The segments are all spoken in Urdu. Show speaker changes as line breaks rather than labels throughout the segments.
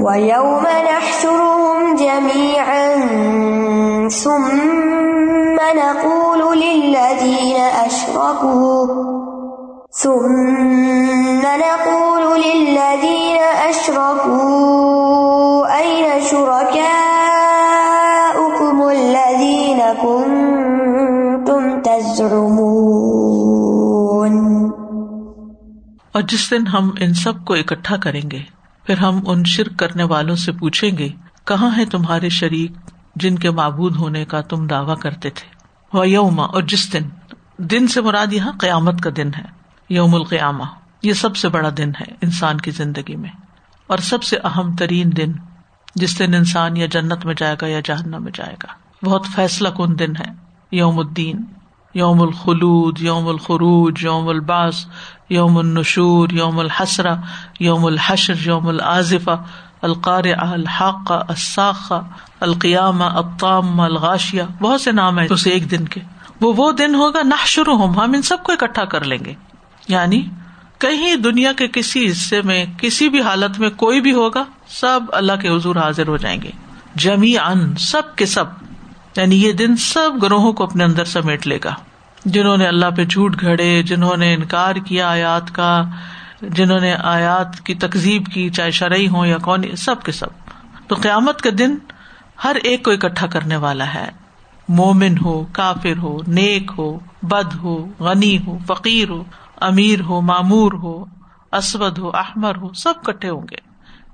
وَيَوْمَ نَحْشُرُهُمْ جَمِيعًا ثُمَّ نَقُولُ لِلَّذِينَ أَشْرَكُوا ثُمَّ نَقُولُ لِلَّذِينَ أَشْرَكُوا أَيْنَ شُرَكَاؤُكُمُ الَّذِينَ كُنتُمْ تَزْعُمُونَ
اور جس دن ہم ان سب کو اکٹھا کریں گے پھر ہم ان شرک کرنے والوں سے پوچھیں گے، کہاں ہے تمہارے شریک جن کے معبود ہونے کا تم دعوی کرتے تھے؟ وہ یوما اور جس دن؟ دن سے مراد یہاں قیامت کا دن ہے، یوم القیامہ۔ یہ سب سے بڑا دن ہے انسان کی زندگی میں۔ اور سب سے اہم ترین دن، جس دن انسان یا جنت میں جائے گا یا جہنم میں جائے گا۔ بہت فیصلہ کن دن ہے، یوم الدین، یوم الخلود، یوم الخروج، یوم الباس یوم النشور، یوم الحسرا یوم الحشر، یوم العظفہ القار الحاق الساخ القیام الطام الغاشیا بہت سے نام ہے اسے ایک دن کے۔ وہ وہ دن ہوگا نہ شروع ہوں ہم ان سب کو اکٹھا کر لیں گے۔ یعنی کہیں دنیا کے کسی حصے میں، کسی بھی حالت میں کوئی بھی ہوگا، سب اللہ کے حضور حاضر ہو جائیں گے۔ جمی ان سب کے سب یعنی یہ دن سب گروہوں کو اپنے اندر سمیٹ لے گا۔ جنہوں نے اللہ پہ جھوٹ گھڑے، جنہوں نے انکار کیا آیات کا، جنہوں نے آیات کی تقزیب کی، چاہے شرعی ہو یا کون سب کے سب۔ تو قیامت کا دن ہر ایک کو اکٹھا کرنے والا ہے۔ مومن ہو، کافر ہو، نیک ہو، بد ہو، غنی ہو، فقیر ہو، امیر ہو، معمور ہو، اسود ہو، احمر ہو، سب کٹھے ہوں گے۔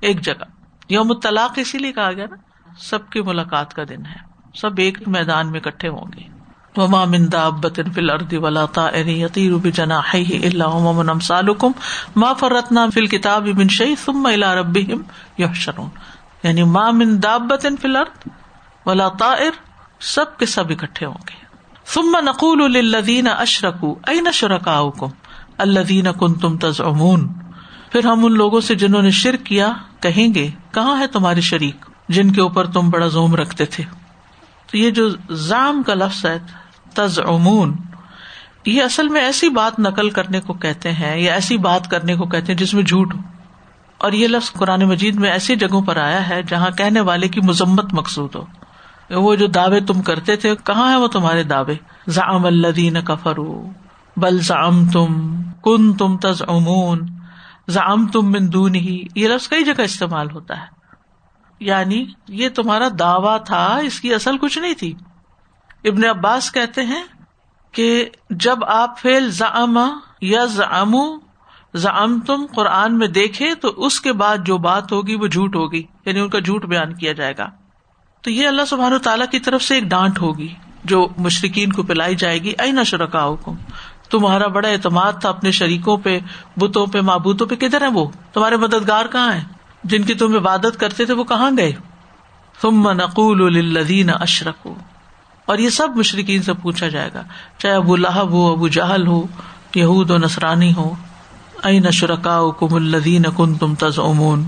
ایک جگہ۔ یوم طلاق اسی لیے کہا گیا نا، سب کی ملاقات کا دن ہے۔ سب ایک میدان میں کٹھے ہوں گے۔ وما من دابة في الارض ولا طائر يطير بجناحيه الا امم امثالكم ما فرطنا في الكتاب من شيء ثم الى ربهم يحشرون. یعنی ما من دابة في الارض ولا طائر سب کے سب اکٹھے ہوں گے. ثم نقول للذين اشركوا اين شركاؤكم الذين كنتم تزعمون. پھر ہم ان لوگوں سے جنہوں نے شرک کیا کہیں گے، کہاں ہے تمہارے شریک جن کے اوپر تم بڑا زوم رکھتے تھے؟ تو یہ جو زام کا لفظ ہے تز امون یہ اصل میں ایسی بات نقل کرنے کو کہتے ہیں یا ایسی بات کرنے کو کہتے ہیں جس میں جھوٹ ہو۔ اور یہ لفظ قرآن مجید میں ایسی جگہوں پر آیا ہے جہاں کہنے والے کی مذمت مقصود ہو۔ وہ جو دعوے تم کرتے تھے، کہاں ہے وہ تمہارے دعوے؟ زام الدین کفرو بل زام تم کن تم تز امون زام تم مندون ہی یہ لفظ کئی جگہ استعمال ہوتا ہے۔ یعنی یہ تمہارا دعوی تھا، اس کی اصل کچھ نہیں تھی۔ ابن عباس کہتے ہیں کہ جب آپ فیل زعم یا زعم زعم تم قرآن میں دیکھے تو اس کے بعد جو بات ہوگی وہ جھوٹ ہوگی یعنی ان کا جھوٹ بیان کیا جائے گا۔ تو یہ اللہ سبحان تعالیٰ کی طرف سے ایک ڈانٹ ہوگی جو مشرقین کو پلائی جائے گی۔ ائی نہ شرکا حکم تمہارا بڑا اعتماد تھا اپنے شریکوں پہ، بتوں پہ معبوتوں پہ، کدھر ہے وہ؟ تمہارے مددگار کہاں ہیں؟ جن کی تم عبادت کرتے تھے وہ کہاں گئے؟ تم نقول الدین اشرک اور یہ سب مشرقین سے پوچھا جائے گا۔ چاہے ابو لہب ہو، ابو جہل ہو، یہود و نسرانی ہو۔ ائی نشرکا کم الدین کن تم تز امون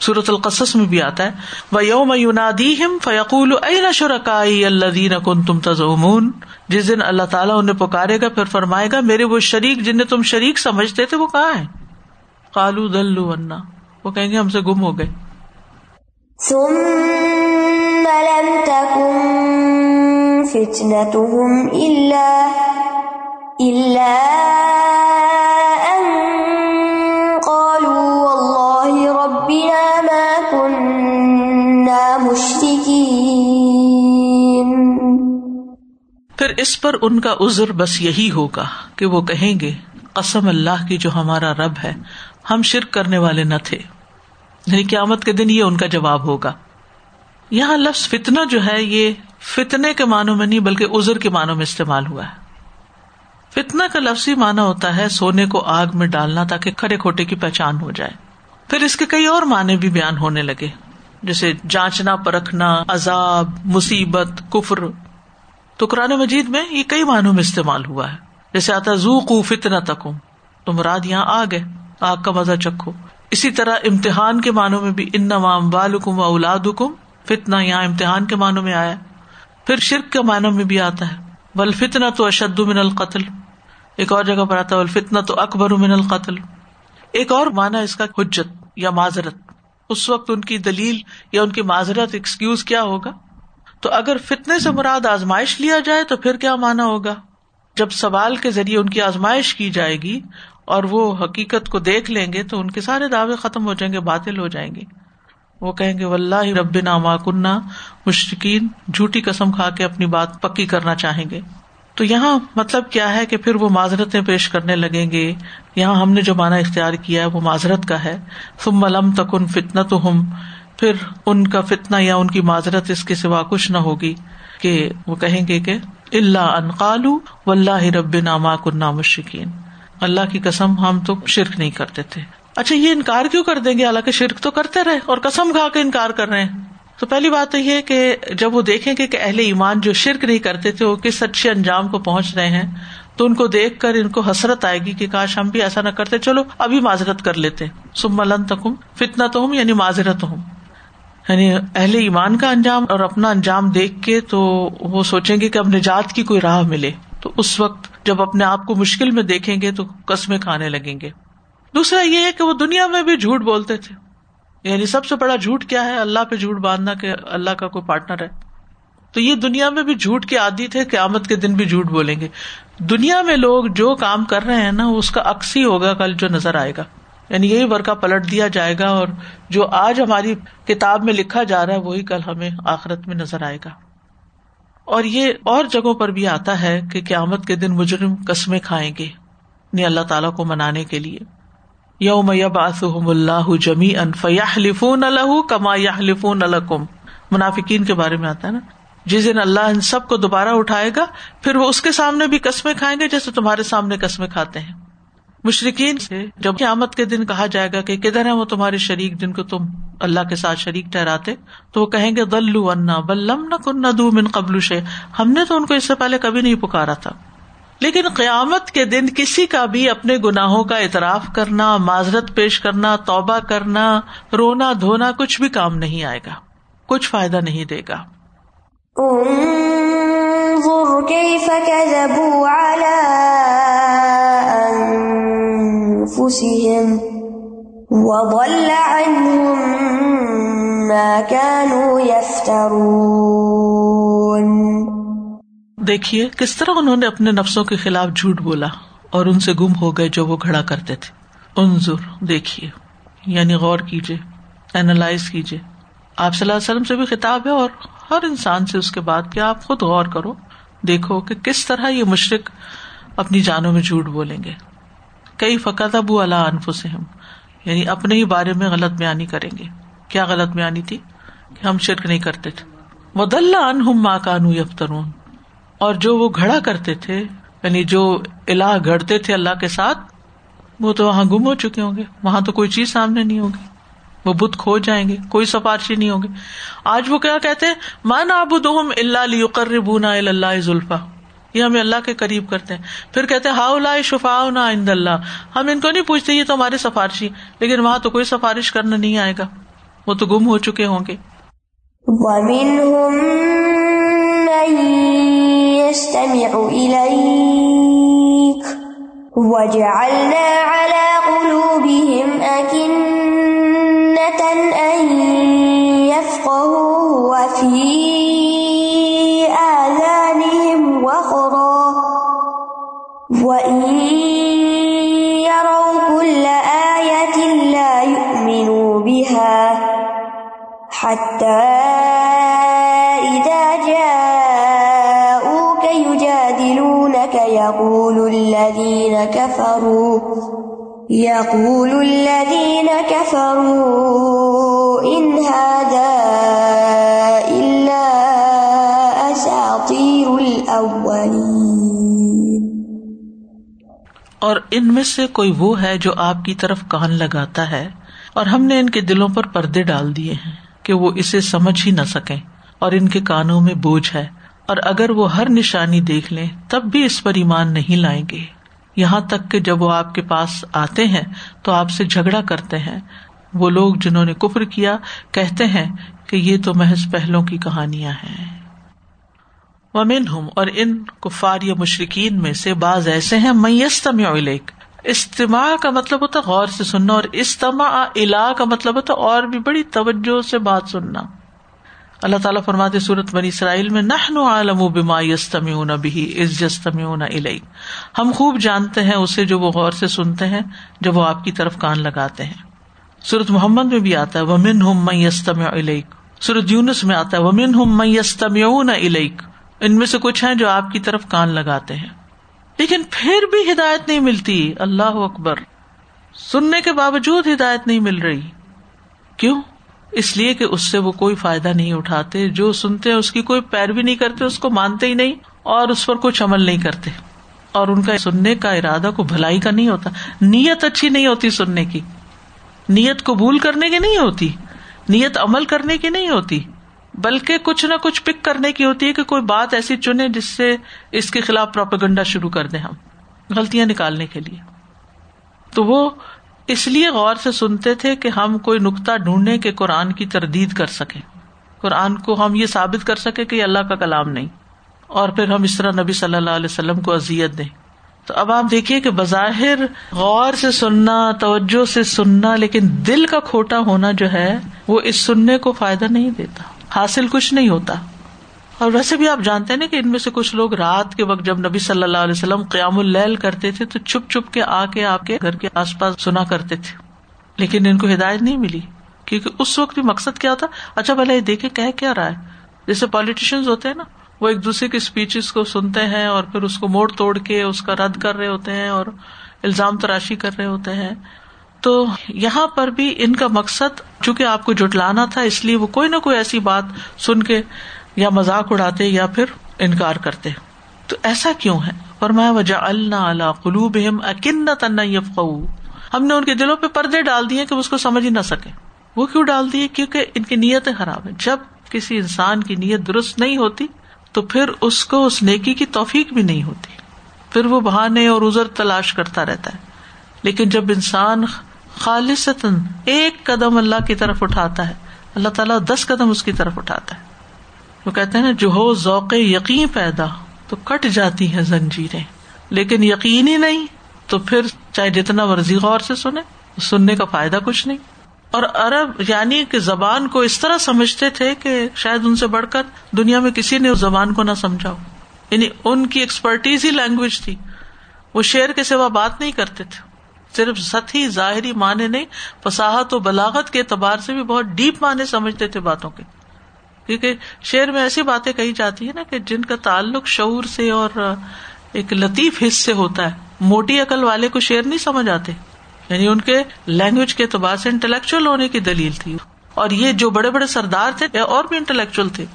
سورت القصص میں بھی آتا ہے۔ وہ یوم یونادی ہم فیقول ائی نشرکا الدین کن تم تز امون جس دن اللہ تعالیٰ انہیں پکارے گا، پھر فرمائے گا، میرے وہ شریک جنہیں تم شریک سمجھتے تھے، وہ کہاں ہے کالو دلو انا وہ کہیں گے ہم سے گم ہو گئے۔
فتنتهم إلا إلا أن قالوا والله ربنا ما كنا مشركين.
پھر اس پر ان کا عذر بس یہی ہوگا کہ وہ کہیں گے، قسم اللہ کی جو ہمارا رب ہے، ہم شرک کرنے والے نہ تھے۔ یعنی قیامت کے دن یہ ان کا جواب ہوگا۔ یہاں لفظ فتنا جو ہے، یہ فتنے کے معنوں میں نہیں بلکہ ازر کے معنوں میں استعمال ہوا ہے۔ فتنا کا لفظی معنی ہوتا ہے سونے کو آگ میں ڈالنا تاکہ کھڑے کھوٹے کی پہچان ہو جائے۔ پھر اس کے کئی اور معنی بھی بیان ہونے لگے۔ جیسے جانچنا، پرکھنا، عذاب، مصیبت، کفر۔ تو قرآن مجید میں یہ کئی معنوں میں استعمال ہوا ہے۔ جیسے آتا زو کو فتنا تک تم رات یہاں آگ ہے، آگ کا مزہ چکھو۔ اسی طرح امتحان کے معنوں میں بھی ان نوام والم و اولاد حکم فتنا یہاں امتحان کے معنوں میں آیا۔ پھر شرک کے معنوں میں بھی آتا ہے۔ ول فتنا تو اشد من القتل۔ ایک اور جگہ پر آتا ہے۔ فتنا تو اکبر من القتل۔ ایک اور مانا اس کا حجت یا معذرت۔ اس وقت ان کی دلیل یا ان کی معذرت ایکسکیوز کیا ہوگا؟ تو اگر فتنے سے مراد آزمائش لیا جائے تو پھر کیا مانا ہوگا؟ جب سوال کے ذریعے ان کی آزمائش کی جائے گی اور وہ حقیقت کو دیکھ لیں گے تو ان کے سارے دعوے ختم ہو جائیں گے، باطل ہو جائیں گے۔ وہ کہیں گے ولہ رب ناما کنہ مشرقین جھوٹی قسم کھا کے اپنی بات پکی کرنا چاہیں گے. تو یہاں مطلب کیا ہے کہ پھر وہ معذرتیں پیش کرنے لگیں گے، یہاں ہم نے جو مانا اختیار کیا ہے وہ معذرت کا ہے۔ تم ملم تکن فتنا تو ہم پھر ان کا فتنا یا ان کی معذرت اس کے سوا کچھ نہ ہوگی کہ وہ کہیں گے کہ اللہ ان قالو و اللہ رب ناما کنہ مشرقین اللہ کی قسم ہم تو شرک نہیں کرتے تھے۔ اچھا یہ انکار کیوں کر دیں گے؟ حالانکہ شرک تو کرتے رہے اور قسم کھا کے انکار کر رہے ہیں۔ تو پہلی بات تو یہ کہ جب وہ دیکھیں گے کہ اہل ایمان جو شرک نہیں کرتے تھے، وہ کس اچھے انجام کو پہنچ رہے ہیں، تو ان کو دیکھ کر ان کو حسرت آئے گی کہ کاش ہم بھی ایسا نہ کرتے۔ چلو، ابھی معذرت کر لیتے۔ سم ملن تکم فتنا تو ہوں یعنی معذرت ہوں یعنی اہل ایمان کا انجام اور اپنا انجام دیکھ کے تو وہ سوچیں گے کہ اب نجات کی کوئی راہ ملے۔ تو اس وقت جب اپنے آپ کو مشکل میں دیکھیں گے تو قسمیں کھانے لگیں گے۔ دوسرا یہ ہے کہ وہ دنیا میں بھی جھوٹ بولتے تھے۔ یعنی سب سے بڑا جھوٹ کیا ہے؟ اللہ پہ جھوٹ باندھنا کہ اللہ کا کوئی پارٹنر ہے۔ تو یہ دنیا میں بھی جھوٹ کے عادی تھے، قیامت کے دن بھی جھوٹ بولیں گے۔ دنیا میں لوگ جو کام کر رہے ہیں نا، اس کا عکس ہی ہوگا کل جو نظر آئے گا۔ یعنی یہی ورکا پلٹ دیا جائے گا اور جو آج ہماری کتاب میں لکھا جا رہا ہے، وہی کل ہمیں آخرت میں نظر آئے گا۔ اور یہ اور جگہوں پر بھی آتا ہے کہ قیامت کے دن مجرم قسمیں کھائیں گے یعنی اللہ تعالیٰ کو منانے کے لیے۔ یوم یبعثهم اللہ جمی ان فیحلفون کما یحلفون لکم۔ منافقین کے بارے میں آتا ہے نا۔ جس دن اللہ ان سب کو دوبارہ اٹھائے گا، پھر وہ اس کے سامنے بھی قسمیں کھائیں گے جیسے تمہارے سامنے قسمیں کھاتے ہیں۔ مشرقین سے جب قیامت کے دن کہا جائے گا کہ کدھر ہے وہ تمہارے شریک جن کو تم اللہ کے ساتھ شریک ٹھہراتے، تو وہ کہیں گے دلو انا بلم نہ کن نہ دو من قبل شے ہم نے تو ان کو اس سے پہلے کبھی نہیں پکارا تھا۔ لیکن قیامت کے دن کسی کا بھی اپنے گناہوں کا اعتراف کرنا، معذرت پیش کرنا، توبہ کرنا، رونا دھونا کچھ بھی کام نہیں آئے گا، کچھ فائدہ نہیں دے گا۔ دیکھیے کس طرح انہوں نے اپنے نفسوں کے خلاف جھوٹ بولا اور ان سے گم ہو گئے جو وہ کھڑا کرتے تھے۔ انظر، دیکھیے۔ یعنی غور کیجیے اینالائز کیجیے۔ آپ صلی اللہ علیہ وسلم سے بھی خطاب ہے اور ہر انسان سے اس کے بعد کہ آپ خود غور کرو۔ دیکھو کہ کس طرح یہ مشرق اپنی جانوں میں جھوٹ بولیں گے۔ کئی فقط ابو اللہ انف سے ہم یعنی اپنے ہی بارے میں غلط بیانی کریں گے۔ کیا غلط بیانی تھی؟ کہ ہم شرک نہیں کرتے تھے۔ ود اللہ ان ماں کانو یفترون اور جو وہ گھڑا کرتے تھے یعنی جو اللہ گھڑتے تھے اللہ کے ساتھ، وہ تو وہاں گم ہو چکے ہوں گے۔ وہاں تو کوئی چیز سامنے نہیں ہوگی۔ وہ بت کھو جائیں گے، کوئی سفارشی نہیں ہوگی۔ آج وہ کیا کہتے مان آب دم اللہ کر بونا اللہ ذلفا یہ ہمیں اللہ کے قریب کرتے ہیں۔ پھر کہتے ہاؤ اللہ شفا نہ آئند اللہ ہم ان کو نہیں پوچھتے، یہ تو ہمارے سفارشی لیکن وہاں تو کوئی سفارش کرنا نہیں آئے گا۔ وہ تو گم ہو چکے ہوں گے۔
يستمع إليك. وجعلنا الذين كفروا. يقول الذين كفروا، إن هذا إلا أساطير الأولين.
اور ان میں سے کوئی وہ ہے جو آپ کی طرف کان لگاتا ہے اور ہم نے ان کے دلوں پر پردے ڈال دیے ہیں کہ وہ اسے سمجھ ہی نہ سکیں اور ان کے کانوں میں بوجھ ہے۔ اور اگر وہ ہر نشانی دیکھ لیں، تب بھی اس پر ایمان نہیں لائیں گے۔ یہاں تک کہ جب وہ آپ کے پاس آتے ہیں، تو آپ سے جھگڑا کرتے ہیں۔ وہ لوگ جنہوں نے کفر کیا، کہتے ہیں کہ یہ تو محض پہلوں کی کہانیاں ہیں۔ ومن ہوں اور ان کفار یا مشرقین میں سے بعض ایسے ہیں میستم علیک استماع کا مطلب ہوتا غور سے سننا، اور استماع الا کا مطلب ہوتا اور بھی بڑی توجہ سے بات سننا۔ اللہ تعالیٰ فرماتے صورت بنی اسرائیل میں نہ عالم و بما یستمی بھی از جستمی ہم خوب جانتے ہیں اسے جو وہ غور سے سنتے ہیں، جب وہ آپ کی طرف کان لگاتے ہیں۔ سورت محمد میں بھی آتا ہے ومن ہم میں یستم علیک سورت یونس میں آتا ہے ومن ہم میں یستم علیک ان میں سے کچھ ہیں جو آپ کی طرف کان لگاتے ہیں۔ لیکن پھر بھی ہدایت نہیں ملتی۔ اللہ اکبر۔ سننے کے باوجود ہدایت نہیں مل رہی۔ کیوں؟ اس لیے کہ اس سے وہ کوئی فائدہ نہیں اٹھاتے، جو سنتے اس کی کوئی پیروی نہیں کرتے، اس کو مانتے ہی نہیں اور اس پر کچھ عمل نہیں کرتے۔ اور ان کا سننے کا ارادہ کو بھلائی کا نہیں ہوتا۔ نیت اچھی نہیں ہوتی سننے کی۔ نیت قبول کرنے کی نہیں ہوتی۔ نیت عمل کرنے کی نہیں ہوتی۔ بلکہ کچھ نہ کچھ پک کرنے کی ہوتی ہے کہ کوئی بات ایسی چنے جس سے اس کے خلاف پروپیگنڈا شروع کر دیں ہم۔ غلطیاں نکالنے کے لیے۔ تو وہ اس لیے غور سے سنتے تھے کہ ہم کوئی نقطہ ڈھونڈنے کے قرآن کی تردید کر سکیں۔ قرآن کو ہم یہ ثابت کر سکے کہ اللہ کا کلام نہیں۔ اور پھر ہم اس طرح نبی صلی اللہ علیہ وسلم کو ازیت دیں۔ تو اب آپ دیکھیے کہ بظاہر غور سے سننا، توجہ سے سننا، لیکن دل کا کھوٹا ہونا جو ہے، وہ اس سننے کو فائدہ نہیں دیتا۔ حاصل کچھ نہیں ہوتا۔ اور ویسے بھی آپ جانتے ہیں نا کہ ان میں سے کچھ لوگ رات کے وقت جب نبی صلی اللہ علیہ وسلم قیام اللیل کرتے تھے تو چھپ چھپ کے آ کے آپ کے گھر کے آس پاس سنا کرتے تھے۔ لیکن ان کو ہدایت نہیں ملی۔ کیونکہ اس وقت بھی مقصد کیا ہوتا اچھا بھلے یہ دیکھے کہ کیا رہا ہے۔ جیسے پالیٹیشین ہوتے ہیں نا، وہ ایک دوسرے کی اسپیچز کو سنتے ہیں اور پھر اس کو موڑ توڑ کے اس کا رد کر رہے ہوتے ہیں اور الزام تراشی کر رہے ہوتے ہیں۔ تو یہاں پر بھی ان کا مقصد، چونکہ آپ کو جٹلانا تھا، اس لیے وہ کوئی نہ کوئی ایسی بات سن کے یا مذاق اڑاتے یا پھر انکار کرتے۔ تو ایسا کیوں ہے؟ فرمایا وجہ اللہ اللہ قلوب اکن تن ہم نے ان کے دلوں پہ پردے ڈال دیے کہ اس کو سمجھ ہی نہ سکے وہ کیوں ڈال دیے؟ کیونکہ ان کی نیتیں خراب ہیں جب کسی انسان کی نیت درست نہیں ہوتی، تو پھر اس کو اس نیکی کی توفیق بھی نہیں ہوتی۔ پھر وہ بہانے اور ازر تلاش کرتا رہتا ہے۔ لیکن جب انسان خالص ایک قدم اللہ کی طرف اٹھاتا ہے، اللہ تعالیٰ دس قدم اس کی طرف اٹھاتا ہے۔ وہ کہتے ہیں نا، جو ہو ذوق یقین پیدا، تو کٹ جاتی ہے زنجیریں۔ لیکن یقین ہی نہیں، تو پھر چاہے جتنا ورزی غور سے سنے سننے کا فائدہ کچھ نہیں۔ اور ارب یعنی کہ زبان کو اس طرح سمجھتے تھے کہ شاید ان سے بڑھ کر دنیا میں کسی نے اس زبان کو نہ سمجھا یعنی ان کی ایکسپرٹیز ہی لینگویج تھی۔ وہ شعر کے سوا بات نہیں کرتے تھے۔ صرف ستی ظاہری معنی نہیں فساحت و بلاغت کے اعتبار سے بھی بہت ڈیپ معنی سمجھتے تھے باتوں کے۔ کیونکہ شعر میں ایسی باتیں کہی جاتی ہے نا کہ جن کا تعلق شعور سے اور ایک لطیف حص سے ہوتا ہے، موٹی عقل والے کو شعر نہیں سمجھ آتے۔ یعنی ان کے لینگویج کے اعتبار سے انٹلیکچل ہونے کی دلیل تھی۔ اور یہ جو بڑے بڑے سردار تھے اور بھی انٹلیکچل تھے۔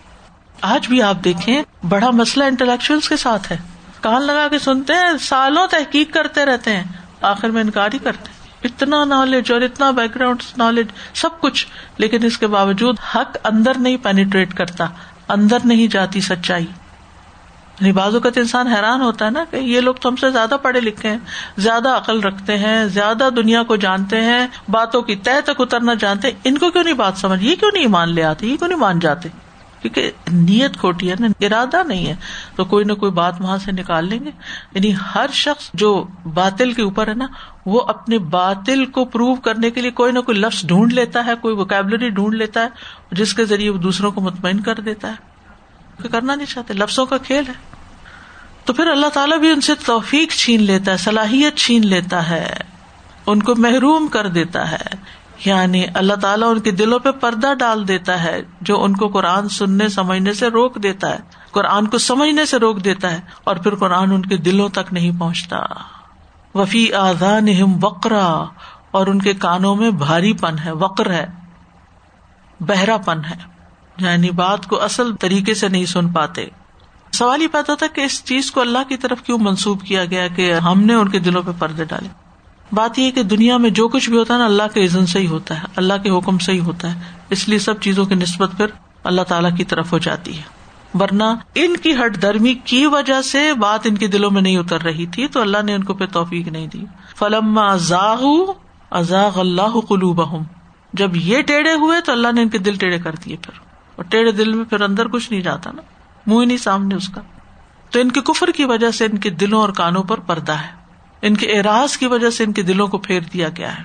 آج بھی آپ دیکھیں، بڑا مسئلہ انٹلیکچل کے ساتھ ہے۔ کان لگا کے سنتے ہیں، سالوں تحقیق کرتے رہتے ہیں۔ آخر میں انکار ہی کرتے اتنا نالج اور اتنا بیک گراؤنڈ نالج سب کچھ، لیکن اس کے باوجود حق اندر نہیں پینیٹریٹ کرتا، اندر نہیں جاتی سچائی۔ یعنی بعض اوقات انسان حیران ہوتا ہے نا کہ یہ لوگ تو ہم سے زیادہ پڑھے لکھے ہیں، زیادہ عقل رکھتے ہیں، زیادہ دنیا کو جانتے ہیں، باتوں کی طے تک اترنا جانتے ہیں ان کو کیوں نہیں بات سمجھ؟ یہ کیوں نہیں مان لے آتے؟ یہ کیوں نہیں مان جاتے؟ کیونکہ نیت کھوٹی ہے نا ارادہ نہیں ہے۔ تو کوئی نہ کوئی بات وہاں سے نکال لیں گے۔ یعنی ہر شخص جو باطل کے اوپر ہے نا، وہ اپنے باطل کو پروو کرنے کے لیے کوئی نہ کوئی لفظ ڈھونڈ لیتا ہے، کوئی وکیبلری ڈھونڈ لیتا ہے، جس کے ذریعے وہ دوسروں کو مطمئن کر دیتا ہے۔ کرنا نہیں چاہتے، لفظوں کا کھیل ہے۔ تو پھر اللہ تعالیٰ بھی ان سے توفیق چھین لیتا ہے، صلاحیت چھین لیتا ہے، ان کو محروم کر دیتا ہے۔ یعنی اللہ تعالیٰ ان کے دلوں پہ پردہ ڈال دیتا ہے، جو ان کو قرآن سننے، سمجھنے سے روک دیتا ہے۔ قرآن کو سمجھنے سے روک دیتا ہے اور پھر قرآن ان کے دلوں تک نہیں پہنچتا۔ وفی آزان وقرا، اور ان کے کانوں میں بھاری پن ہے، وقر ہے، بہرا پن ہے۔ یعنی بات کو اصل طریقے سے نہیں سن پاتے۔ سوال یہ پیدا تھا کہ اس چیز کو اللہ کی طرف کیوں منسوب کیا گیا کہ ہم نے ان کے دلوں پہ پردے ڈالے؟ بات یہ کہ دنیا میں جو کچھ بھی ہوتا ہے نا، اللہ کے عزن سے ہی ہوتا ہے، اللہ کے حکم سے ہی ہوتا ہے۔ اس لیے سب چیزوں کی نسبت پھر اللہ تعالیٰ کی طرف ہو جاتی ہے۔ ورنہ ان کی ہٹ درمی کی وجہ سے بات ان کے دلوں میں نہیں اتر رہی تھی، تو اللہ نے ان کو پھر توفیق نہیں دی۔ فلم ازاغ ازاغ اللہ قلوب جب یہ ٹیڑھے ہوئے تو اللہ نے ان کے دل ٹیڑھے کر دیے پھر۔ اور ٹیڑھے دل میں پھر اندر کچھ نہیں جاتا نا، منہ نہیں، سامنے اس کا۔ تو ان کے کفر کی وجہ سے ان کے دلوں اور کانوں پر پردہ ہے۔ ان کے اعراض کی وجہ سے ان کے دلوں کو پھیر دیا گیا ہے۔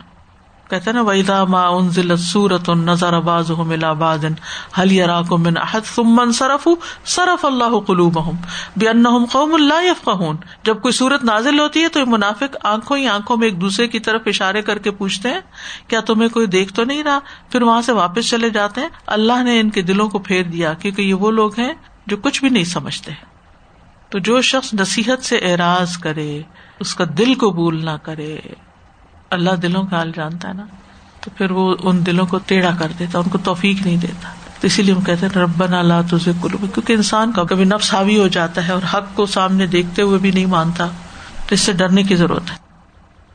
کہتے نا ویدا ما ان سورت نظر آباز ہو ملا باز کو من احد سمن صرف صرف اللہ قلوب بے ان قوم اللہ یفقہون جب کوئی صورت نازل ہوتی ہے تو منافق آنکھوں ہی آنکھوں میں ایک دوسرے کی طرف اشارے کر کے پوچھتے ہیں، کیا تمہیں کوئی دیکھ تو نہیں رہا؟ پھر وہاں سے واپس چلے جاتے ہیں۔ اللہ نے ان کے دلوں کو پھیر دیا کیونکہ یہ وہ لوگ ہیں جو کچھ بھی نہیں سمجھتے۔ تو جو شخص نصیحت سے اعراض کرے اس کا دل قبول نہ کرے، اللہ دلوں کا حال جانتا ہے نا، تو پھر وہ ان دلوں کو ٹیڑھا کر دیتا، ان کو توفیق نہیں دیتا۔ تو اسی لیے ہم کہتے ہیں ربن اللہ تجھے کلو کیونکہ انسان کا کبھی نفس حاوی ہو جاتا ہے اور حق کو سامنے دیکھتے ہوئے بھی نہیں مانتا، تو اس سے ڈرنے کی ضرورت ہے۔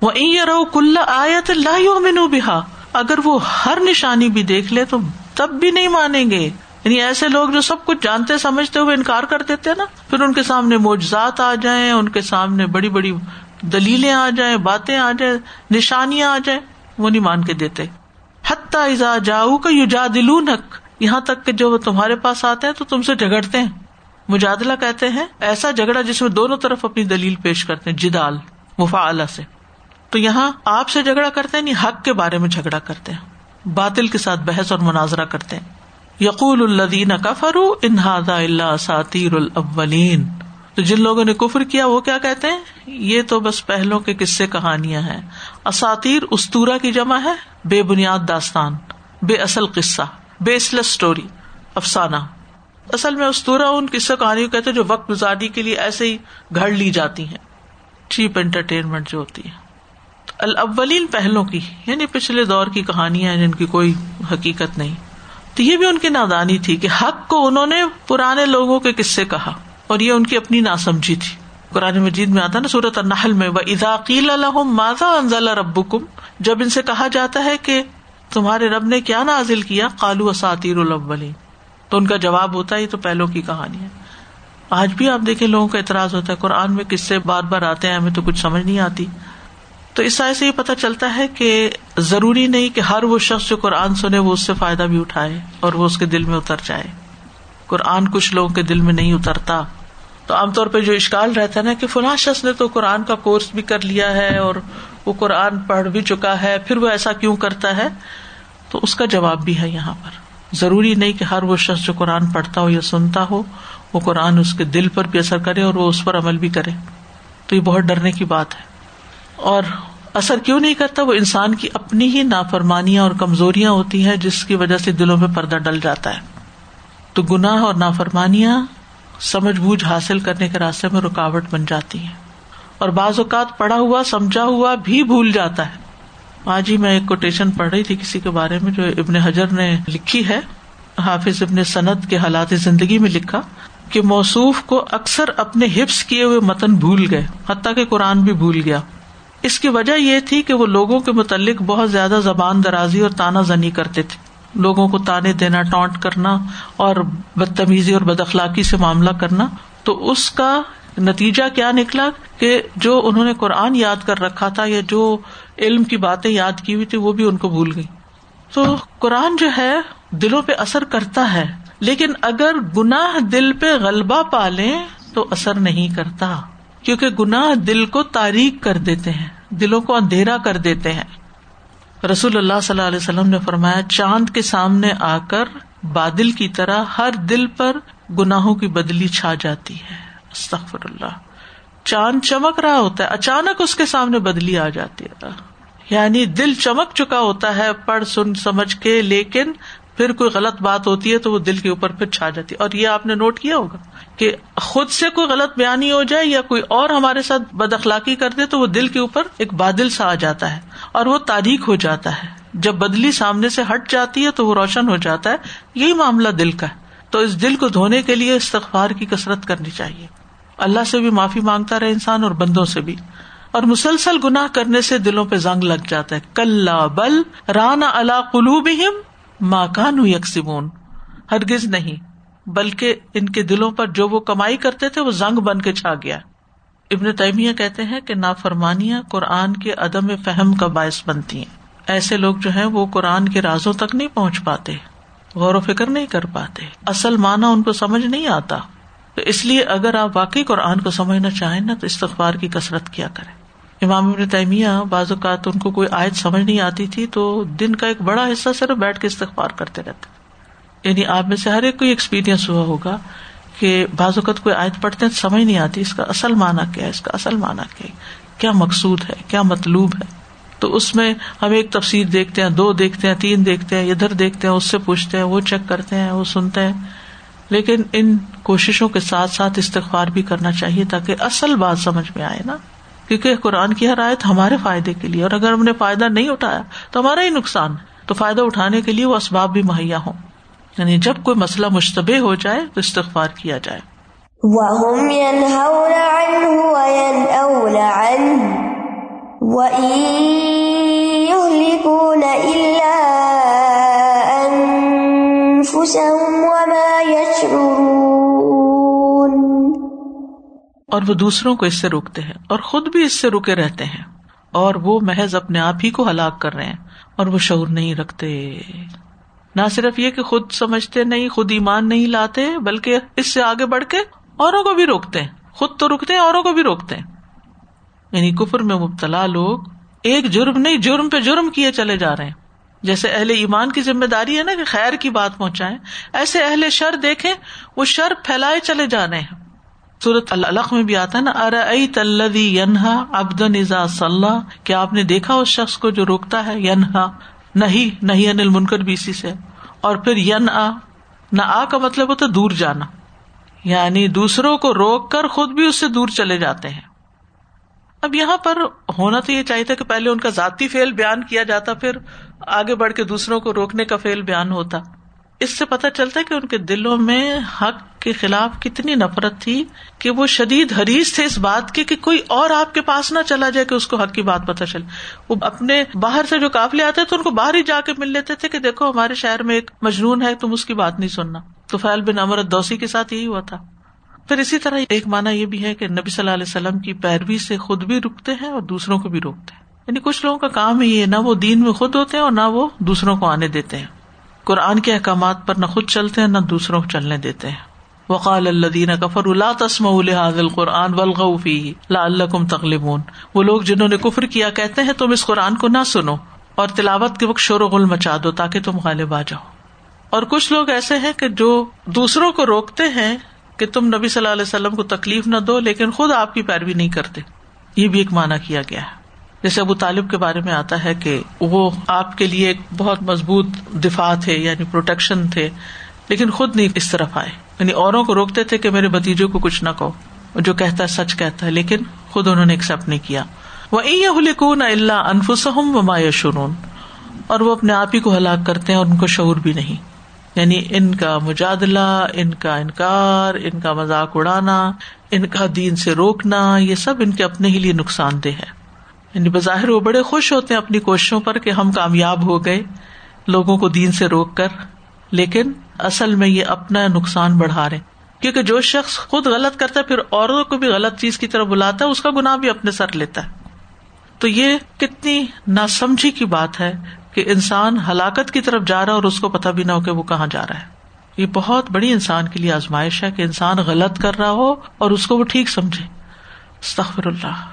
وہ رو کل آیت اللہ میں بہا اگر وہ ہر نشانی بھی دیکھ لے، تو تب بھی نہیں مانیں گے۔ یعنی ایسے لوگ جو سب کچھ جانتے، سمجھتے ہوئے انکار کر دیتے نا، پھر ان کے سامنے موجزات آ جائیں، ان کے سامنے بڑی بڑی دلیلیں آ جائیں، باتیں آ جائیں، نشانیاں آ جائیں، وہ نہیں مان کے دیتے۔ حتیٰ جاؤ کا یو جا دلو یہاں تک کہ جو وہ تمہارے پاس آتے ہیں تو تم سے جھگڑتے ہیں۔ مجادلہ کہتے ہیں، ایسا جھگڑا جس میں دونوں طرف اپنی دلیل پیش کرتے ہیں، جدال مفا سے۔ تو یہاں آپ سے جھگڑا کرتے ہیں نہیں حق کے بارے میں جھگڑا کرتے ہیں۔ باطل کے ساتھ بحث اور مناظرہ کرتے ہیں۔ یقول الدین کفرو انہاد اللہ ساتیر الاولین۔ تو جن لوگوں نے کفر کیا، وہ کیا کہتے ہیں؟ یہ تو بس پہلو کے قصے کہانیاں ہیں۔ اساتیر استورا کی جمع ہے، بے بنیاد داستان، بے اصل قصہ بیس لیس اسٹوری افسانہ۔ اصل میں استورا ان قصے کہانی کہتے جو وقت گزارنے کے لیے ایسے ہی گھڑ لی جاتی ہیں۔ چیپ انٹرٹینمنٹ جو ہوتی ہے۔ الاولین پہلو کی یعنی پچھلے دور کی کہانیاں جن کی کوئی حقیقت نہیں۔ تو یہ بھی ان کی نادانی تھی کہ حق کو انہوں نے پرانے لوگوں کے قصے کہا اور یہ ان کی اپنی نا سمجھی تھی۔ قرآن مجید میں آتا نا سورت النحل میں اضاقیل الحم ماضا انزل رب جب ان سے کہا جاتا ہے کہ تمہارے رب نے کیا نازل کیا؟ کالو اساتیر الاولین تو ان کا جواب ہوتا ہے تو پہلو کی کہانی ہے۔ آج بھی آپ دیکھیں، لوگوں کا اعتراض ہوتا ہے، قرآن میں کس سے بار بار آتے ہیں، ہمیں تو کچھ سمجھ نہیں آتی۔ تو اس طرح سے یہ پتا چلتا ہے کہ ضروری نہیں کہ ہر وہ شخص جو قرآن سنے وہ اس سے فائدہ بھی اٹھائے اور وہ اس کے دل میں اتر جائے۔ قرآن کچھ لوگوں کے دل میں نہیں اترتا۔ تو عام طور پہ جو اشکال رہتا ہے نا کہ فلاں شخص نے تو قرآن کا کورس بھی کر لیا ہے اور وہ قرآن پڑھ بھی چکا ہے، پھر وہ ایسا کیوں کرتا ہے؟ تو اس کا جواب بھی ہے یہاں پر۔ ضروری نہیں کہ ہر وہ شخص جو قرآن پڑھتا ہو یا سنتا ہو، وہ قرآن اس کے دل پر بھی اثر کرے اور وہ اس پر عمل بھی کرے۔ تو یہ بہت ڈرنے کی بات ہے۔ اور اثر کیوں نہیں کرتا؟ وہ انسان کی اپنی ہی نافرمانیاں اور کمزوریاں ہوتی ہیں جس کی وجہ سے دلوں میں پردہ ڈل جاتا ہے۔ تو گناہ اور نافرمانیاں سمجھ بوجھ حاصل کرنے کے راستے میں رکاوٹ بن جاتی ہیں۔ اور بعض اوقات پڑھا ہوا، سمجھا ہوا بھی بھول جاتا ہے۔ آج ہی میں ایک کوٹیشن پڑھ رہی تھی کسی کے بارے میں جو ابن حجر نے لکھی ہے۔ حافظ ابن صنعت کے حالات زندگی میں لکھا کہ موصوف کو اکثر اپنے حفظ کیے ہوئے متن بھول گئے، حتیٰ کہ قرآن بھی بھول گیا۔ اس کی وجہ یہ تھی کہ وہ لوگوں کے متعلق بہت زیادہ زبان درازی اور تانا زنی کرتے تھے۔ لوگوں کو تانے دینا ٹونٹ کرنا اور بدتمیزی اور بد اخلاقی سے معاملہ کرنا۔ تو اس کا نتیجہ کیا نکلا کہ جو انہوں نے قرآن یاد کر رکھا تھا یا جو علم کی باتیں یاد کی ہوئی تھی وہ بھی ان کو بھول گئی تو قرآن جو ہے، دلوں پہ اثر کرتا ہے۔ لیکن اگر گناہ دل پہ غلبہ پالے تو اثر نہیں کرتا۔ کیونکہ گناہ دل کو تاریخ کر دیتے ہیں، دلوں کو اندھیرا کر دیتے ہیں۔ رسول اللہ صلی اللہ علیہ وسلم نے فرمایا، چاند کے سامنے آ کر بادل کی طرح ہر دل پر گناہوں کی بدلی چھا جاتی ہے۔ استغفر اللہ۔ چاند چمک رہا ہوتا ہے، اچانک اس کے سامنے بدلی آ جاتی ہے۔ یعنی دل چمک چکا ہوتا ہے، پڑھ، سن، سمجھ کے، لیکن پھر کوئی غلط بات ہوتی ہے تو وہ دل کے اوپر پھر چھا جاتی ہے۔ اور یہ آپ نے نوٹ کیا ہوگا کہ خود سے کوئی غلط بیانی ہو جائے یا کوئی اور ہمارے ساتھ بد اخلاقی کر دے تو وہ دل کے اوپر ایک بادل سا آ جاتا ہے اور وہ تاریخ ہو جاتا ہے۔ جب بدلی سامنے سے ہٹ جاتی ہے تو وہ روشن ہو جاتا ہے۔ یہی معاملہ دل کا ہے۔ تو اس دل کو دھونے کے لیے استغفار کی کسرت کرنی چاہیے۔ اللہ سے بھی معافی مانگتا رہے انسان اور بندوں سے بھی۔ اور مسلسل گناہ کرنے سے دلوں پہ زنگ لگ جاتا ہے۔ کل بل رانا اللہ قلوب ماں کانو یکسمون ہرگز نہیں، بلکہ ان کے دلوں پر جو وہ کمائی کرتے تھے، وہ زنگ بن کے چھا گیا۔ ابن تیمیہ کہتے ہیں کہ نافرمانیاں قرآن کے عدم فہم کا باعث بنتی ہیں۔ ایسے لوگ جو ہیں، وہ قرآن کے رازوں تک نہیں پہنچ پاتے، غور و فکر نہیں کر پاتے۔ اصل معنی ان کو سمجھ نہیں آتا۔ تو اس لیے اگر آپ واقعی قرآن کو سمجھنا چاہیں نا، تو استغبار کی کسرت کیا کریں۔ امام ابن تیمیہ بعض اوقات ان کو کوئی آیت سمجھ نہیں آتی تھی تو دن کا ایک بڑا حصہ صرف بیٹھ کے استغفار کرتے رہتے یعنی آپ میں سے ہر ایک کو ایکسپیرئنس ہوا ہوگا کہ بعض اوقات کوئی آیت پڑھتے ہیں سمجھ نہیں آتی اس کا اصل معنی کیا ہے، اس کا اصل معنی کیا ہے، کیا مقصود ہے، کیا مطلوب ہے۔ تو اس میں ہم ایک تفصیل دیکھتے ہیں، دو دیکھتے ہیں، تین دیکھتے ہیں، ادھر دیکھتے ہیں، اس سے پوچھتے ہیں، وہ چیک کرتے ہیں، وہ سنتے ہیں۔ لیکن ان کوششوں کے ساتھ ساتھ استغفار بھی کرنا چاہیے تاکہ اصل بات سمجھ میں آئے نا۔ کیونکہ قرآن کی ہر آیت ہمارے فائدے کے لیے، اور اگر ہم نے فائدہ نہیں اٹھایا تو ہمارا ہی نقصان تو فائدہ اٹھانے کے لیے وہ اسباب بھی مہیا ہوں۔ یعنی جب کوئی مسئلہ مشتبہ ہو جائے تو استغفار کیا جائے۔ اور وہ دوسروں کو اس سے روکتے ہیں اور خود بھی اس سے رکے رہتے ہیں اور وہ محض اپنے آپ ہی کو ہلاک کر رہے ہیں اور وہ شعور نہیں رکھتے۔ نہ صرف یہ کہ خود سمجھتے نہیں، خود ایمان نہیں لاتے، بلکہ اس سے آگے بڑھ کے اوروں کو بھی روکتے ہیں۔ خود تو رکتے ہیں، اوروں کو بھی روکتے ہیں۔ یعنی کفر میں مبتلا لوگ ایک جرم نہیں، جرم پہ جرم کیے چلے جا رہے ہیں۔ جیسے اہل ایمان کی ذمہ داری ہے نا کہ خیر کی بات پہنچائے ایسے اہل شر دیکھے وہ شر پھیلائے چلے جا رہے ہیں۔ سورت الخ میں بھی آتا ہے نا ار تلدی ینہا ابدن ازا صلاح کیا آپ نے دیکھا اس شخص کو جو روکتا ہے؟ ینہا نہیں نہیں انل منکر بھی اسی سے۔ اور پھر ین آ نہ آ کا مطلب ہوتا دور جانا۔ یعنی دوسروں کو روک کر خود بھی اس سے دور چلے جاتے ہیں۔ اب یہاں پر ہونا تو یہ چاہیے تھا کہ پہلے ان کا ذاتی فیل بیان کیا جاتا، پھر آگے بڑھ کے دوسروں کو روکنے کا فیل بیان ہوتا۔ اس سے پتا چلتا ہے کہ ان کے دلوں میں حق کے خلاف کتنی نفرت تھی کہ وہ شدید حریث تھے اس بات کے کہ کوئی اور آپ کے پاس نہ چلا جائے کہ اس کو حق کی بات پتا چلے۔ وہ اپنے باہر سے جو قافلے آتے تو ان کو باہر ہی جا کے مل لیتے تھے کہ دیکھو ہمارے شہر میں ایک مجنون ہے، تم اس کی بات نہیں سننا۔ تو فیل بن امرت دوسی کے ساتھ یہی ہوا تھا۔ پھر اسی طرح ایک مانا یہ بھی ہے کہ نبی صلی اللہ علیہ وسلم کی پیروی سے خود بھی رکتے ہیں اور دوسروں کو بھی روکتے ہیں۔ یعنی کچھ لوگوں کا کام ہی ہے، نہ وہ دین میں خود ہوتے ہیں اور نہ وہ دوسروں کو آنے دیتے ہیں۔ قرآن کے احکامات پر نہ خود چلتے ہیں، نہ دوسروں کو چلنے دیتے ہیں۔ وقال اللہ کفر اللہ تسم القرآن ولغفی لا اللہ تغلبون۔ وہ لوگ جنہوں نے کفر کیا کہتے ہیں، تم اس قرآن کو نہ سنو اور تلاوت کے وقت شور و غل مچا دو تاکہ تم غالب آ جاؤ۔ اور کچھ لوگ ایسے ہیں کہ جو دوسروں کو روکتے ہیں کہ تم نبی صلی اللہ علیہ وسلم کو تکلیف نہ دو، لیکن خود آپ کی پیروی نہیں کرتے۔ یہ بھی ایک مانا کیا گیا ہے۔ جیسے ابو طالب کے بارے میں آتا ہے کہ وہ آپ کے لیے ایک بہت مضبوط دفاع تھے یعنی پروٹیکشن تھے، لیکن خود نہیں اس طرف آئے۔ یعنی اوروں کو روکتے تھے کہ میرے بتیجے کو کچھ نہ کہو۔ جو کہتا ہے سچ کہتا ہے، لیکن خود انہوں نے ایکسپٹ نہیں کیا۔ وہ یہ اللہ انفسم و ما شرون اور وہ اپنے آپ ہی کو ہلاک کرتے ہیں اور ان کو شعور بھی نہیں۔ یعنی ان کا مجادلہ، ان کا انکار، ان کا مذاق اڑانا، ان کا دین سے روکنا، یہ سب ان کے اپنے ہی لیے نقصان دہ ہے۔ یعنی بظاہر وہ بڑے خوش ہوتے ہیں اپنی کوششوں پر کہ ہم کامیاب ہو گئے، لوگوں کو دین سے روک کر۔ لیکن اصل میں یہ اپنا نقصان بڑھا رہے کیونکہ جو شخص خود غلط کرتا ہے، پھر اوروں کو بھی غلط چیز کی طرف بلاتا ہے، اس کا گناہ بھی اپنے سر لیتا ہے۔ تو یہ کتنی ناسمجھی کی بات ہے کہ انسان ہلاکت کی طرف جا رہا ہے اور اس کو پتا بھی نہ ہو کہ وہ کہاں جا رہا ہے۔ یہ بہت بڑی انسان کے لیے آزمائش ہے کہ انسان غلط کر رہا ہو اور اس کو وہ ٹھیک سمجھے۔ استغفر اللہ۔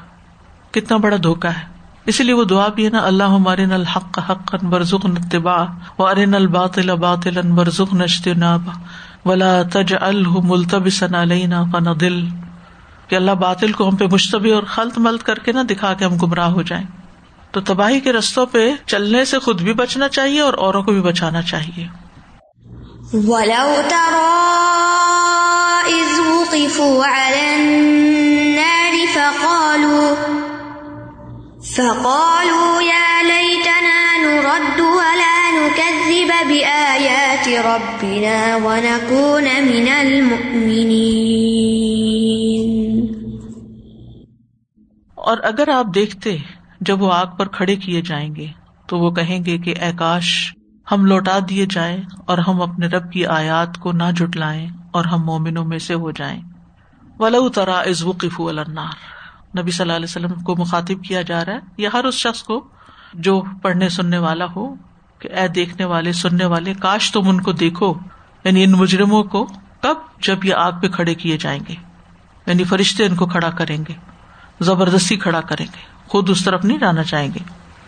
کتنا بڑا دھوکا ہے۔ اسی لیے وہ دعا بھی ہے نا اللہ ہمارے نل حق حق برزخ نتبا و ارے نل باطل باطل برزخ نجتناب ولا تج التب سنا لینا فن دل کہ اللہ باطل کو ہم پہ مشتبہ اور خلط ملت کر کے نہ دکھا کے ہم گمراہ ہو جائیں۔ تو تباہی کے رستوں پہ چلنے سے خود بھی بچنا چاہیے اور اوروں کو بھی بچانا چاہیے۔
وَلَوْ تَرَى إِذْ وُقِفُوا عَلَى النَّارِ فَقَالُوا فقالوا يا ليتنا نرد ولا نكذب بآيات ربنا ونكون من المؤمنين.
اور اگر آپ دیکھتے جب وہ آگ پر کھڑے کیے جائیں گے، تو وہ کہیں گے کہ اے کاش، ہم لوٹا دیے جائیں اور ہم اپنے رب کی آیات کو نہ جٹلائیں اور ہم مومنوں میں سے ہو جائیں۔ ولو ترا از وقف النار۔ نبی صلی اللہ علیہ وسلم کو مخاطب کیا جا رہا ہے یا ہر اس شخص کو جو پڑھنے سننے والا ہو کہ اے دیکھنے والے، سننے والے، کاش تم ان کو دیکھو۔ یعنی ان مجرموں کو کب جب یہ آگ پہ کھڑے کیے جائیں گے۔ یعنی فرشتے ان کو کھڑا کریں گے۔ زبردستی کھڑا کریں گے۔ خود اس طرف نہیں جانا چاہیں گے۔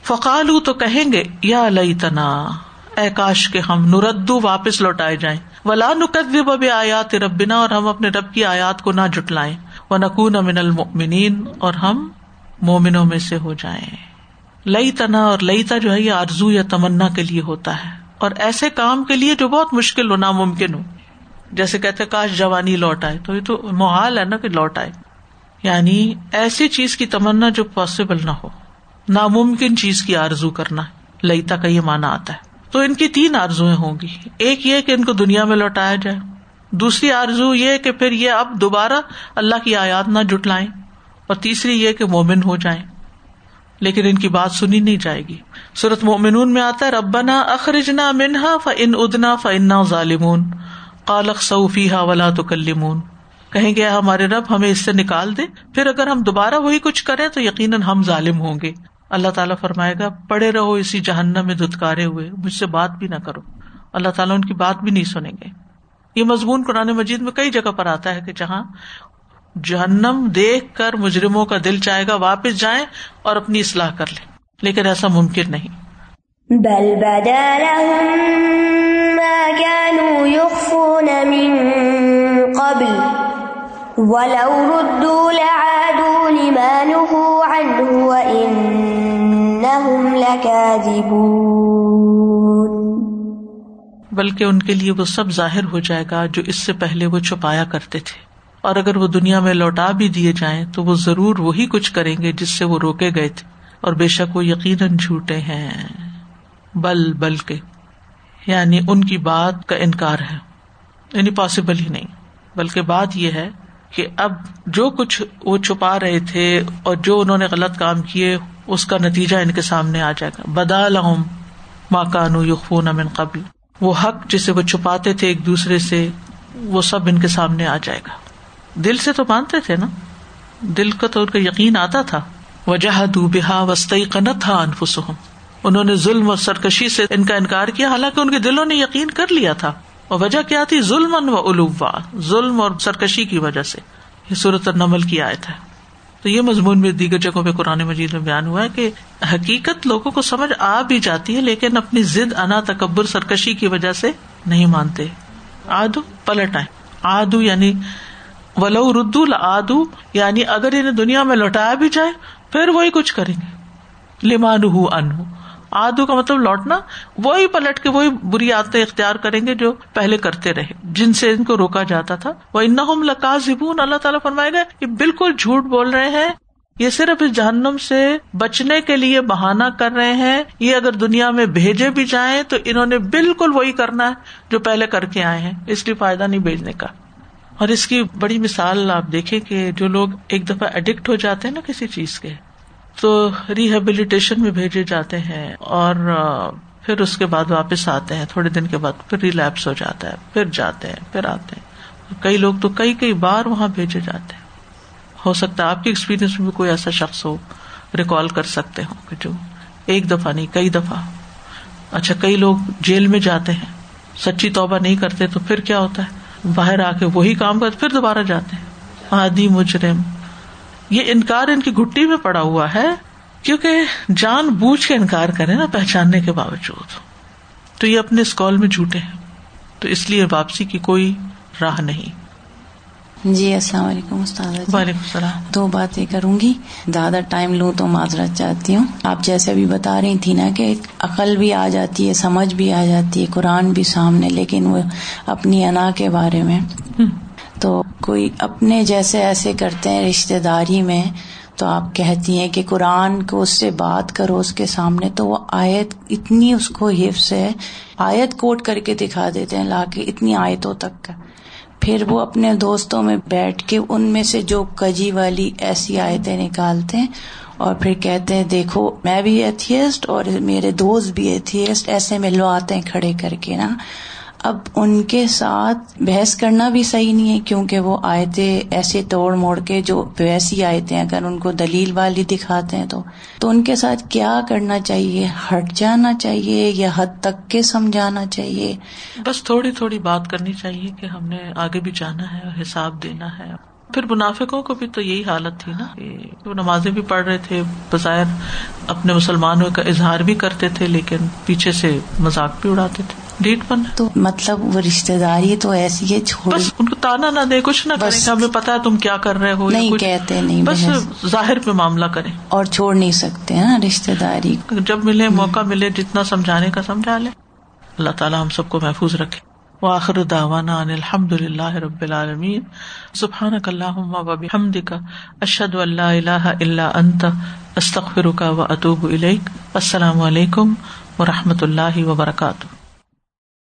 فقالو تو کہیں گے، یا لئی تنا اے کاش کے ہم نردو واپس لوٹائے جائیں۔ ولا نقد بب آیات ربنا اور ہم اپنے رب کی آیات کو نہ جٹلائیں وہ نقون امن المنین اور ہم مومنوں میں سے ہو جائیں۔ لئی تنا اور لئیتا جو ہے یہ آرزو یا تمنا کے لیے ہوتا ہے۔ اور ایسے کام کے لیے جو بہت مشکل ہو ناممکن ہو۔ جیسے کہتے کاش جوانی لوٹ آئے۔ تو یہ تو محال ہے نا کہ لوٹ آئے۔ یعنی ایسی چیز کی تمنا جو پاسبل نہ ہو۔ ناممکن چیز کی آرزو کرنا۔ لئیتا کا یہ مانا آتا ہے۔ تو ان کی تین آرزویں ہوں گی۔ ایک یہ کہ ان کو دنیا میں لوٹایا جائے۔ دوسری آرزو یہ کہ پھر یہ اب دوبارہ اللہ کی آیات نہ جٹلائیں اور تیسری یہ کہ مومن ہو جائیں۔ لیکن ان کی بات سنی نہیں جائے گی۔ سورت مومنون میں آتا ہے، ربنا اخرجنا منہا ف ان ادنا ف انا ظالمون۔ کالق سعفی ہا ولا تو کلیمون کہیں گے ہمارے رب، ہمیں اس سے نکال دے۔ پھر اگر ہم دوبارہ وہی کچھ کریں تو یقیناً ہم ظالم ہوں گے۔ اللہ تعالیٰ فرمائے گا، پڑے رہو اسی جہنم میں دھتکارے ہوئے، مجھ سے بات بھی نہ کرو۔ اللہ تعالیٰ ان کی بات بھی نہیں سنیں گے۔ یہ مضمون قرآن مجید میں کئی جگہ پر آتا ہے کہ جہاں جہنم دیکھ کر مجرموں کا دل چاہے گا واپس جائیں اور اپنی اصلاح کر لیں، لیکن ایسا ممکن نہیں۔
بل بدا لهم ما كانوا يخفون من قبل ولو ردوا لعادوا لما نهوا عنه وإنهم لكاذبون۔
بلکہ ان کے لیے وہ سب ظاہر ہو جائے گا جو اس سے پہلے وہ چھپایا کرتے تھے۔ اور اگر وہ دنیا میں لوٹا بھی دیے جائیں تو وہ ضرور وہی کچھ کریں گے جس سے وہ روکے گئے تھے۔ اور بے شک وہ یقیناً جھوٹے ہیں۔ بل بل کے یعنی ان کی بات کا انکار ہے۔ یعنی پاسبل ہی نہیں، بلکہ بات یہ ہے کہ اب جو کچھ وہ چھپا رہے تھے اور جو انہوں نے غلط کام کیے، اس کا نتیجہ ان کے سامنے آ جائے گا۔ بدا لہم ماں کانو یقون امن قبل۔ وہ حق جسے وہ چھپاتے تھے ایک دوسرے سے، وہ سب ان کے سامنے آ جائے گا۔ دل سے تو مانتے تھے نا؟ دل کا تو ان کا یقین آتا تھا۔ وجہ بحا وسطی قنت تھا انفسم انہوں نے ظلم اور سرکشی سے ان کا انکار کیا، حالانکہ ان کے دلوں نے یقین کر لیا تھا۔ اور وجہ کیا تھی؟ ظلم و الوا ظلم اور سرکشی کی وجہ سے۔ یہ صورت نمل کی آیت ہے۔ تو یہ مضمون میں دیگر جگہوں پہ قرآن مجید میں بیان ہوا ہے کہ حقیقت لوگوں کو سمجھ آ بھی جاتی ہے، لیکن اپنی ضد، انا، تکبر، سرکشی کی وجہ سے نہیں مانتے۔ آدو پلٹ آئے۔ آدو یعنی ولو ردو آدو یعنی اگر انہیں دنیا میں لوٹایا بھی جائے، پھر وہی کچھ کریں گے۔ لمان انہ آدو کا مطلب لوٹنا، وہی پلٹ کے وہی بری عادتیں اختیار کریں گے جو پہلے کرتے رہے۔ جن سے ان کو روکا جاتا تھا۔ وہ ان لکا زبون اللہ تعالیٰ فرمائے گا یہ بالکل جھوٹ بول رہے ہیں۔ یہ صرف اس جہنم سے بچنے کے لیے بہانا کر رہے ہیں۔ یہ اگر دنیا میں بھیجے بھی جائیں تو انہوں نے بالکل وہی کرنا ہے جو پہلے کر کے آئے ہیں۔ اس لیے فائدہ نہیں بھیجنے کا۔ اور اس کی بڑی مثال آپ دیکھیں کہ جو لوگ ایک دفعہ اڈکٹ ہو جاتے ہیں نا کسی چیز کے۔ تو ریہیبلیٹیشن میں بھیجے جاتے ہیں اور پھر اس کے بعد واپس آتے ہیں، تھوڑے دن کے بعد پھر ریلیپس ہو جاتا ہے، پھر جاتے ہیں، پھر آتے ہیں۔ کئی لوگ تو کئی کئی بار وہاں بھیجے جاتے ہیں۔ ہو سکتا ہے آپ کے ایکسپیرئنس میں بھی کوئی ایسا شخص ہو ریکال کر سکتے ہو کہ جو ایک دفعہ نہیں، کئی دفعہ۔ اچھا کئی لوگ جیل میں جاتے ہیں، سچی توبہ نہیں کرتے تو پھر کیا ہوتا ہے؟ باہر آ کے وہی کام کرتے، پھر دوبارہ جاتے ہیں۔ آدی مجرم۔ یہ انکار ان کی گٹی میں پڑا ہوا ہے کیونکہ جان بوجھ کے انکار کرے نا پہچاننے کے باوجود۔ تو یہ اپنے اسکول میں جھوٹے ہیں تو اس لیے واپسی کی کوئی راہ نہیں۔
جی السلام علیکم استاد
وعلیکم السلام۔
دو باتیں کروں گی۔ زیادہ ٹائم لوں تو معذرت چاہتی ہوں۔ آپ جیسے ابھی بتا رہی تھی نا کہ عقل بھی آ جاتی ہے سمجھ بھی آ جاتی ہے قرآن بھی سامنے لیکن وہ اپنی انا کے بارے میں۔ کوئی اپنے جیسے ایسے کرتے ہیں رشتے داری میں، تو آپ کہتی ہیں کہ قرآن کو اس سے بات کرو، اس کے سامنے تو وہ آیت اتنی اس کو حفظ ہے، آیت کوٹ کر کے دکھا دیتے ہیں، لا کے اتنی آیتوں تک کا۔ پھر وہ اپنے دوستوں میں بیٹھ کے ان میں سے جو کجی والی ایسی آیتیں نکالتے ہیں اور پھر کہتے ہیں، دیکھو میں بھی ایتھیسٹ اور میرے دوست بھی ایتھیسٹ، ایسے ملواتے ہیں کھڑے کر کے نا۔ اب ان کے ساتھ بحث کرنا بھی صحیح نہیں ہے، کیونکہ وہ آیتے ایسے توڑ موڑ کے جو ویسی آیتیں اگر ان کو دلیل والی دکھاتے ہیں تو تو ان کے ساتھ کیا کرنا چاہیے؟ ہٹ جانا چاہیے یا حد تک کے سمجھانا چاہیے؟
بس تھوڑی تھوڑی بات کرنی چاہیے کہ ہم نے آگے بھی جانا ہے اور حساب دینا ہے۔ پھر منافقوں کو بھی تو یہی حالت تھی نا وہ نمازیں بھی پڑھ رہے تھے، بظاہر اپنے مسلمانوں کا اظہار بھی کرتے تھے، لیکن پیچھے سے مذاق بھی اڑاتے تھے۔ ڈیٹ بن
تو مطلب وہ رشتے داری تو ایسی ہے چھوڑ۔
بس ان کو تانا نہ دے کچھ نہ کریں ہمیں پتا ہے تم کیا کر رہے ہو
نہیں کہتے نہیں
بس ظاہر پہ معاملہ کریں۔
اور چھوڑ نہیں سکتے نا رشتے داری۔
جب ملے موقع ملے جتنا سمجھانے کا سمجھا لے اللہ تعالیٰ ہم سب کو محفوظ رکھے۔ وآخر دعوانا ان الحمد للہ رب العالمین۔ سبحانک اللہم و بحمدک۔ اشہد ان لا الہ الا انت۔ استغفرک و اتوب الیک۔ السلام علیکم و رحمۃ اللہ وبرکاتہ۔